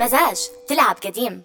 مزاج تلعب قديم.